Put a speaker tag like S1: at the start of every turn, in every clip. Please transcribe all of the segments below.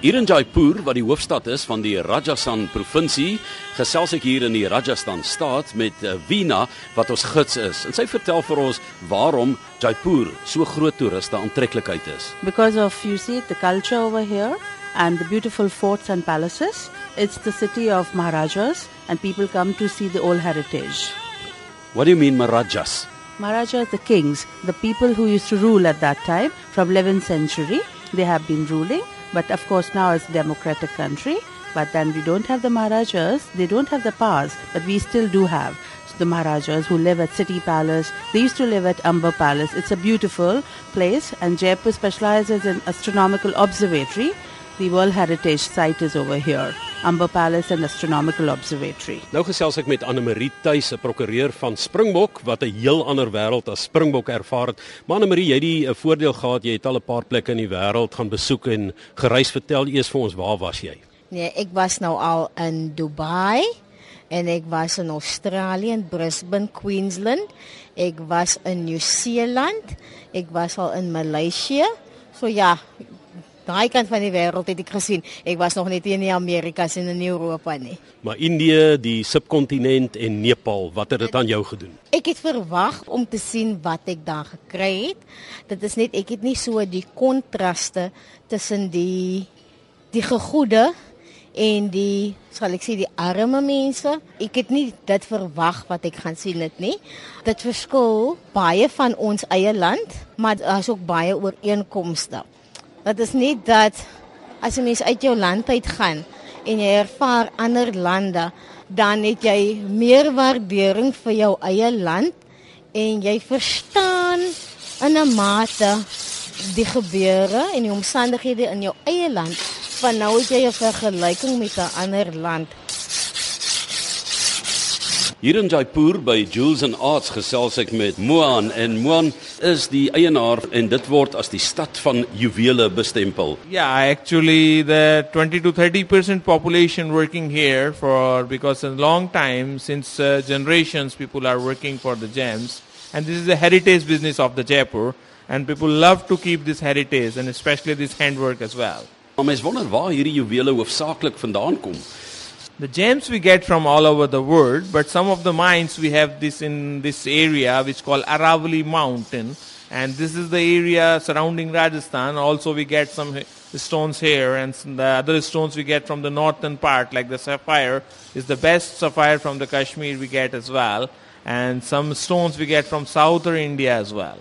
S1: Hier in Jaipur, wat die hoofstad is van die Rajasthan provinsie, gesels ek hier in die Rajasthan staat met uh, Veena wat ons gids is. En sy vertel vir ons waarom Jaipur so groot toeriste aantreklikheid is.
S2: Because of you see the culture over here and the beautiful forts and palaces. It's the city of Maharajas and people come to see the old heritage.
S1: What do you mean Maharajas?
S2: Maharajas, the kings, the people who used to rule at that time from 11th century, they have been ruling. But of course now it's a democratic country. But then we don't have the Maharajas. They don't have the powers, but we still do have the Maharajas who live at City Palace. They used to live at Amber Palace. It's a beautiful place, and Jaipur specializes in astronomical observatory. The World Heritage Site is over here. Amber Palace and Astronomical Observatory.
S1: Nou gesels ek met Anne Marie Tuis, 'n prokureur van Springbok wat 'n heel ander wêreld as Springbok ervaar het. Maar Anne Marie, jy het die eh, voordeel gehad jy het al 'n paar plekke in die wêreld gaan besoek en gereis. Vertel eers vir ons, waar was jy?
S3: Nee, ek was nou al in Dubai en ek was in Australië in Brisbane, Queensland. Ek was in Nieu-Seeland. Ek was al in Maleisië. So ja, daai kant van die wêreld het ek gesien. Ek was nog net in die Amerikas en in Europa nie.
S1: Maar Indië, die subkontinent en Nepal, wat het dit aan jou gedoen?
S3: Ek het verwag om te sien wat ek daar gekry het. Dit is net ek het nie so die kontraste tussen die die gegoede en die sal ek sê die arme mense. Ek het nie dit verwag wat ek gaan sien dit nie. Dit verskil baie van ons eie land, maar daar's ook baie ooreenkomste. Dit is nie dat as 'n mens uit jou land uit gaan en jy ervaar ander lande, dan het jy meer waardering vir jou eie land en jy verstaan in 'n mate die gebeure en die omstandighede in jou eie land. Van nou het jy 'n vergelyking met 'n ander land.
S1: Hier in Jaipur by Jules and Arts gesels ek met Moan en Moan is die eienaar en dit word as die stad van juwele bestempel.
S4: Yeah, actually the 20 to 30% population working here for because a long time since uh, generations people are working for the gems and this is a heritage business of the Jaipur and people love to keep this heritage and especially this handwork as well.
S1: Maar mens wonder waar hierdie juwele hoofsaaklik vandaan kom.
S4: The gems we get from all over the world, but some of the mines we have this in this area which called Aravali Mountain, and this is the area surrounding Rajasthan. Also, we get some stones here, and the other stones we get from the northern part, like the sapphire, is the best sapphire from the Kashmir we get as well, and some stones we get from southern India as well.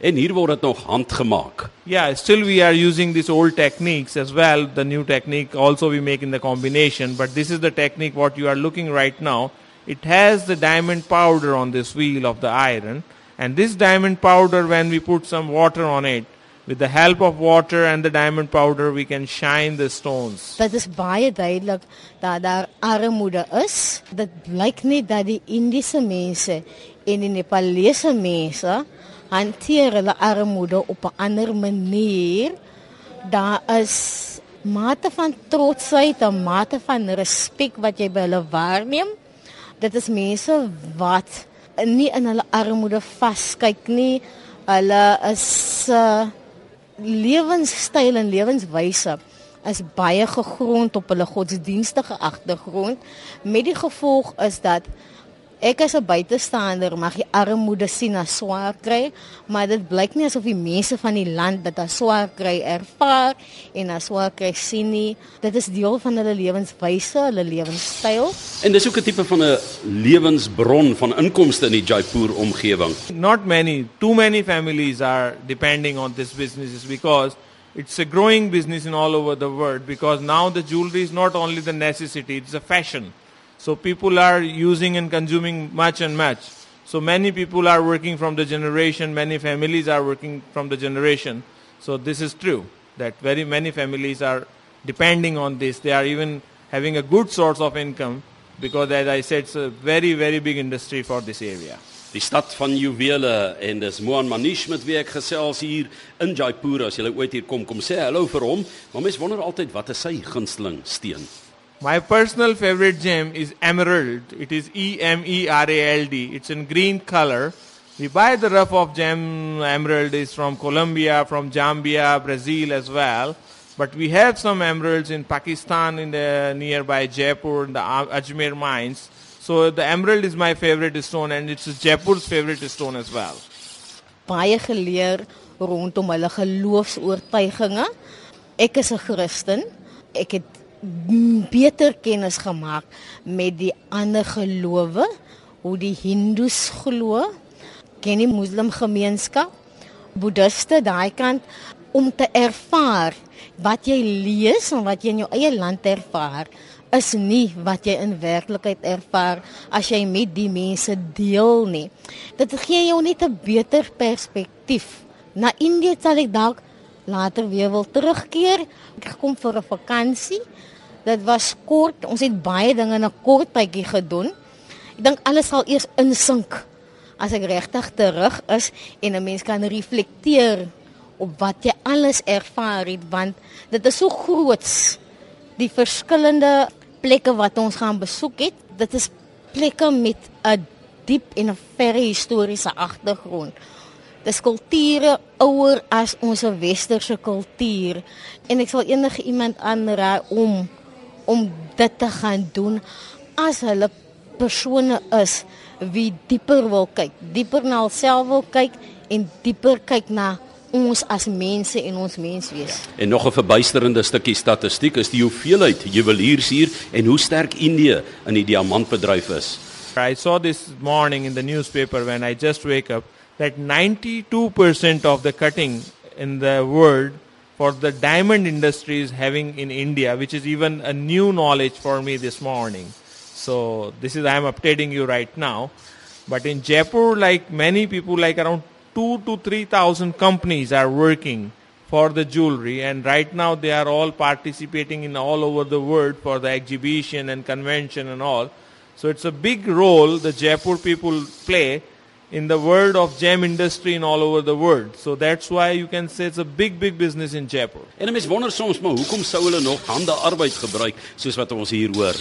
S1: En hier word dit nog handgemaak.
S4: Yeah, still we are using these old techniques as well. The new technique also we make in the combination, but this is the technique what you are looking right now. It has the diamond powder on this wheel of the iron, and this diamond powder, when we put some water on it, with the help of water and the diamond powder, we can shine the stones.
S3: Dit is baie duidelik dat daar armoede is. Dit blyk net dat die Indiese mense en die Nepalese mense hanteer hulle armoede op 'n ander manier. Daar is mate van trotsheid en mate van respek wat jy by hulle waarneem. Dit is mense wat nie in hulle armoede vaskyk nie. Hulle is uh, lewenstyl en lewenswyse is baie gegrond op hulle godsdienstige agtergrond met die gevolg is dat Ek as 'n buitestander mag die armoede sien as swaar kry, maar dit blyk nie asof die mense van die land dit as swaar kry ervaar en as swaar kry sien nie. Dit is deel van hulle lewenswyse, hulle lewenstyl.
S1: En dis ook 'n tipe van 'n lewensbron van inkomste in die Jaipur omgewing.
S4: Not many, too many families are depending on this business because it's a growing business in all over the world because now the jewelry is not only the necessity, it's a fashion. So people are using and consuming much and much. So many people are working from the generation, many families are working from the generation. So this is true that very many families are depending on this. They are even having a good source of income because as I said it's a very very big industry for this area.
S1: Die stad van juwele en dis Moan Manish met wie ek gesels hier in Jaipur as jy ooit hier kom kom sê hallo vir hom. Maar mense wonder altyd wat is sy gunsteling steen?
S4: My personal favorite gem is emerald. It is E M E R A L D. It's in green color. We buy the rough of gem emerald is from Colombia, from Zambia, Brazil as well. But we have some emeralds in Pakistan, in the nearby Jaipur, the Ajmer mines. So the emerald is my favorite stone, and it's Jaipur's favorite stone as well.
S3: baie geleer rondom hulle geloofs-oortuigings. Ek is 'n Christen. Ek het beter kennis gemaak met die ander gelowe, hoe die Hindus glo, ken die Muslim gemeenskap, Boeddhiste daai kant om te ervaar wat jy lees en wat jy in jou eie land ervaar is nie wat jy in werklikheid ervaar as jy met die mense deel nie. Dit gee jou net 'n beter perspektief. Na Indië sal ek dalk later weer wil terugkeer. Ek kom vir 'n vakansie. Dit was kort. Ons het baie dinge in 'n kort tydjie gedoen. Ek dink alles sal eers insink as ek regtig terug is en 'n mens kan reflekteer op wat jy alles ervaar het want dit is so groot die verskillende plekke wat ons gaan besoek het dit is plekke met 'n diep en 'n verre historiese agtergrond dis kulture ouer as ons westerse kultuur en ek sal enige iemand aanraai om om dit te gaan doen as hulle persone is wie dieper wil kyk, dieper na hulself wil kyk en dieper kyk na ons as mense en ons menswees.
S1: En nog 'n verbuisterende stukkie statistiek is die hoeveelheid juweliers hier en hoe sterk Indië in die diamantbedryf is.
S4: I saw this morning in the newspaper when I just wake up that 92% of the cutting in the world for the diamond industry is having in India, which is even a new knowledge for me this morning. So this is I am updating you right now. But in Jaipur, like many people, like around two to three thousand companies are working for the jewelry, and right now they are all participating in all over the world for the exhibition and convention and all. So it's a big role the Jaipur people play in the world of gem industry in all over the world. So that's why you can say it's a big, big business in Jaipur.
S1: En 'n mens wonder soms maar hoekom sou hulle nog hande arbeid gebruik soos wat ons hier hoor.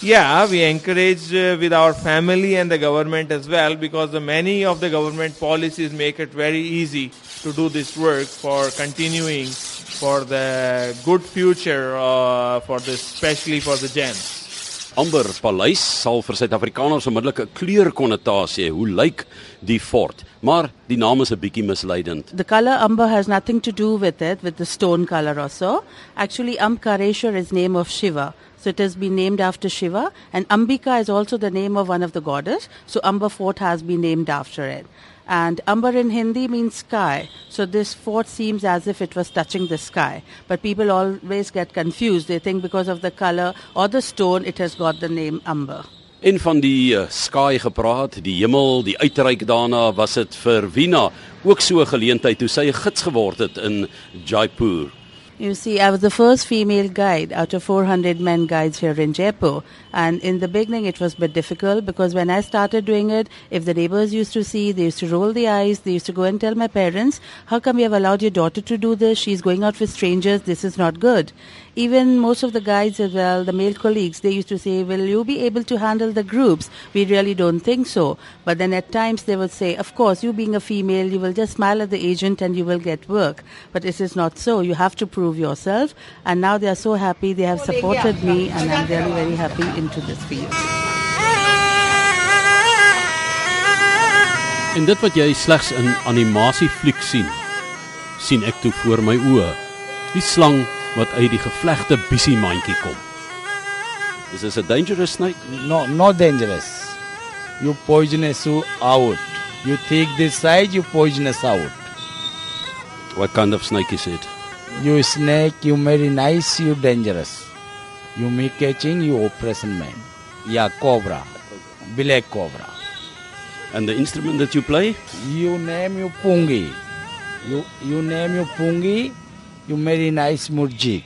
S4: Yeah, we encourage uh, with our family and the government as well because the many of the government policies make it very easy to do this work for continuing for the good future uh, for the especially for the gems.
S1: Amber Paleis sal vir Suid-Afrikaners onmiddellik 'n kleurkonnotasie hê. Hoe lyk die fort? Maar die naam is 'n bietjie misleidend.
S2: The color amber has nothing to do with it, with the stone color also. Actually, Amkareshwar is name of Shiva. So it has been named after Shiva. And Ambika is also the name of one of the goddess. So Amber Fort has been named after it. And Amber in Hindi means sky. So this fort seems as if it was touching the sky. But people always get confused. They think because of the color or the stone, it has got the name Amber.
S1: En van die uh, skaai gepraat, die hemel, die uitreik daarna, was dit vir Wina ook so 'n geleentheid toe sy 'n gids geword het in Jaipur.
S2: You see, I was the first female guide out of 400 men guides here in Jaipur. And in the beginning, it was a bit difficult because when I started doing it, if the neighbors used to see, they used to roll the eyes. They used to go and tell my parents, How come you have allowed your daughter to do this? She's going out with strangers. This is not good. Even most of the guides as well, the male colleagues, they used to say, Will you be able to handle the groups? We really don't think so. But then at times they would say, Of course, you being a female, you will just smile at the agent and you will get work. But it is not so. You have to prove yourself. And now they are so happy. They have supported me, and I'm really very happy into this field.
S1: En dit wat jy slegs in animasiefliek sien, sien ek toe voor my oë. Die slang wat uit die gevlegte bissie mandjie kom. This is a dangerous snake.
S5: No, not dangerous. You poisonous you out. You take this side, you poisonous out.
S1: What kind of snake is it?
S5: You snake, you very nice, you dangerous. You me catching, you operation man. Yeah, cobra. Black cobra.
S1: And the instrument that you play?
S5: You name you pungi. You you name you pungi, you very nice murjik.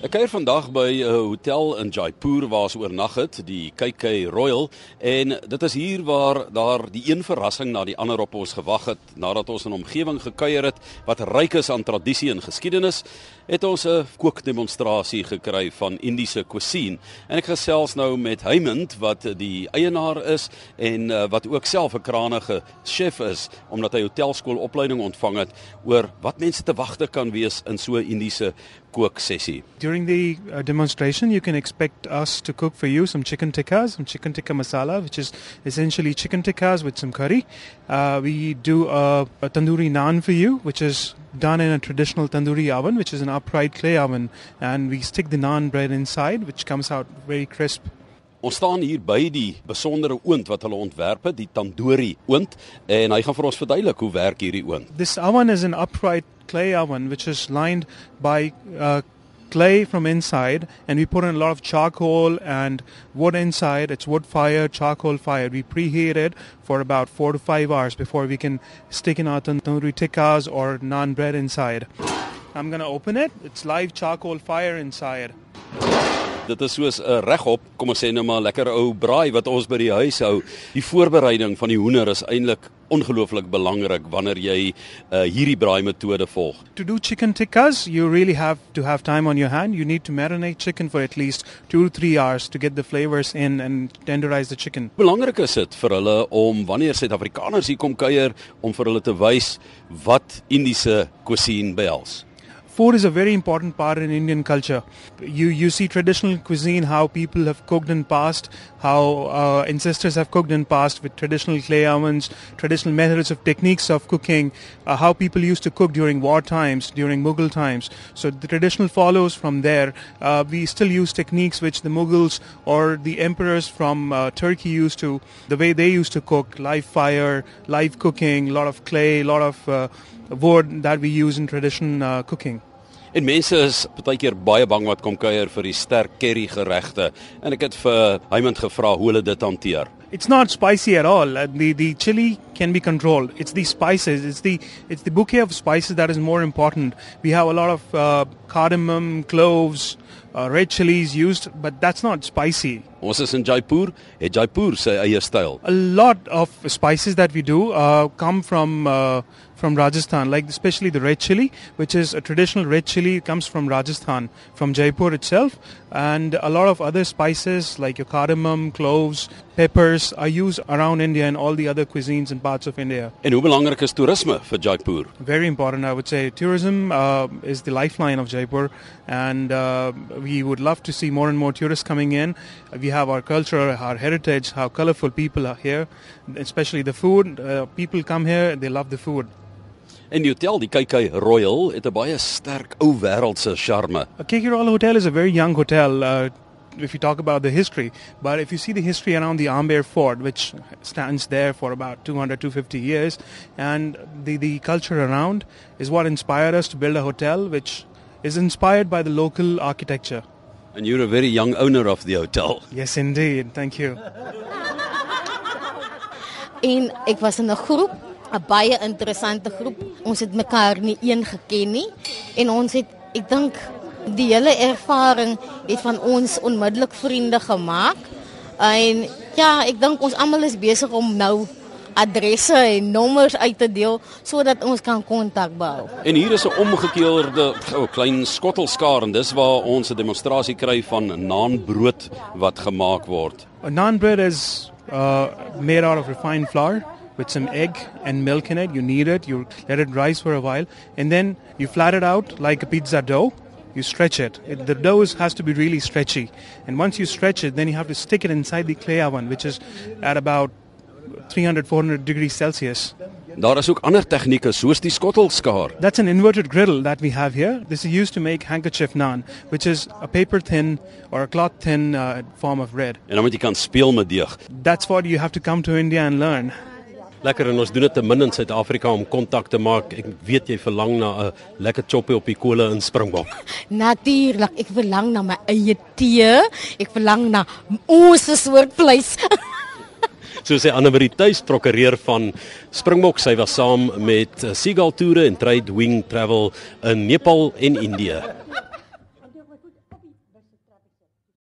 S1: Ek kuier vandag by 'n hotel in Jaipur waar ons oornag het, die KK Royal, en dit is hier waar daar die een verrassing na die ander op ons gewag het nadat ons in 'n omgewing gekuier het wat ryk is aan tradisie en geskiedenis, het ons 'n kookdemonstrasie gekry van Indiese cuisine. En ek gesels nou met Heymond wat die eienaar is en uh, wat ook self 'n krangige chef is omdat hy hotelskool opleiding ontvang het oor wat mense te wagte kan wees in so 'n Indiese kooksessie.
S6: During the uh, demonstration, you can expect us to cook for you some chicken tikkas, some chicken tikka masala, which is essentially chicken tikkas with some curry. Uh, we do a, a tandoori naan for you, which is done in a traditional tandoori oven, which is an upright clay oven, and we stick the naan bread inside, which comes out very crisp.
S1: Ons staan hier by die besondere oond wat hulle ontwerp het, die tandoori oond, en hy gaan vir ons verduidelik hoe werk hierdie oond.
S6: This oven is an upright clay oven, which is lined by uh, clay from inside, and we put in a lot of charcoal and wood inside. It's wood fired, charcoal fired. We preheat it for about four to five hours before we can stick in our tandoori tikkas or naan bread inside. I'm gonna open it. It's live charcoal fire inside.
S1: Dit is soos 'n regop, kom ons sê nou maar lekker ou braai wat ons by die huis hou. Die voorbereiding van die hoender is eintlik ongelooflik belangrik wanneer jy uh, hierdie braai metode volg.
S6: To do chicken tikkas, you really have to have time on your hand. You need to marinate chicken for at least 2 to 3 hours to get the flavors in and tenderize the chicken.
S1: Belangrik is dit vir hulle om wanneer Suid-Afrikaners hier kom kuier om vir hulle te wys wat Indiese cuisine behels.
S6: Food is a very important part in Indian culture. You you see traditional cuisine, how people have cooked in past, how uh, ancestors have cooked in past with traditional clay ovens, traditional methods of techniques of cooking, uh, how people used to cook during war times, during Mughal times. So the traditional follows from there. Uh, we still use techniques which the Mughals or the emperors from uh, Turkey used to, the way they used to cook, live fire, live cooking, a lot of clay, a lot of uh, wood that we use in tradition uh, cooking.
S1: En mense is baie keer baie bang wat kom kuier vir die sterk curry geregte. En ek het vir Heymond gevra hoe hulle dit hanteer.
S6: It's not spicy at all. Uh, the the chili can be controlled. It's the spices. It's the it's the bouquet of spices that is more important. We have a lot of uh, cardamom, cloves, uh, red chilies used, but that's not spicy.
S1: Ons is in Jaipur, het Jaipur sy eie styl.
S6: A lot of spices that we do uh, come from uh, from Rajasthan, like especially the red chili, which is a traditional red chili, it comes from Rajasthan, from Jaipur itself, and a lot of other spices like your cardamom, cloves, peppers are used around India and all the other cuisines and parts of India.
S1: En hoe belangrik is toerisme vir Jaipur?
S6: Very important, I would say. Tourism uh, is the lifeline of Jaipur, and uh, we would love to see more and more tourists coming in. We have our culture, our heritage, how colorful people are here, especially the food. Uh, people come here, they love the food.
S1: En die hotel, die KK Royal, het 'n baie sterk ou wêreldse charme.
S6: A KK Royal Hotel is a very young hotel. Uh, if you talk about the history, but if you see the history around the Amber Fort, which stands there for about 200, 250 years, and the, the culture around is what inspired us to build a hotel, which is inspired by the local architecture.
S1: And you're a very young owner of the hotel.
S6: Yes, indeed. Thank you.
S3: En ek was in 'n groep, 'n baie interessante groep. Ons het mekaar nie een geken nie en ons het ek dink die hele ervaring het van ons onmiddellik vriende gemaak. En ja, ek dink ons almal is besig om nou adresse en nommers uit te deel sodat ons kan kontak behou.
S1: En hier is 'n omgekeerde ou klein skottelskaar en dis waar ons 'n demonstrasie kry van naanbrood wat gemaak word.
S6: A naan bread is uh, made out of refined flour with some egg and milk in it. You knead it, you let it rise for a while, and then you flat it out like a pizza dough. You stretch it. it. The dough is- has to be really stretchy. And once you stretch it, then you have to stick it inside the clay oven, which is at about 300, 400 degrees Celsius.
S1: Daar is ook ander tegnieke soos die skottelskaar.
S6: That's an inverted griddle that we have here. This is used to make handkerchief naan, which is a paper thin or a cloth thin uh, form of bread.
S1: En dan moet jy kan speel met deeg.
S6: That's what you have to come to India and learn.
S7: Lekker en ons doen dit te min in Suid-Afrika om kontak te maak. Ek weet jy verlang na 'n lekker choppie op die kolle in Springbok.
S3: Natuurlik, ek verlang na my eie tee. Ek verlang na ons soort vleis.
S7: So sê Anne Marie tuis prokureur van Springbok, sy was saam met eh, Seagull Toere en Trade Wing Travel in Nepal en Indië.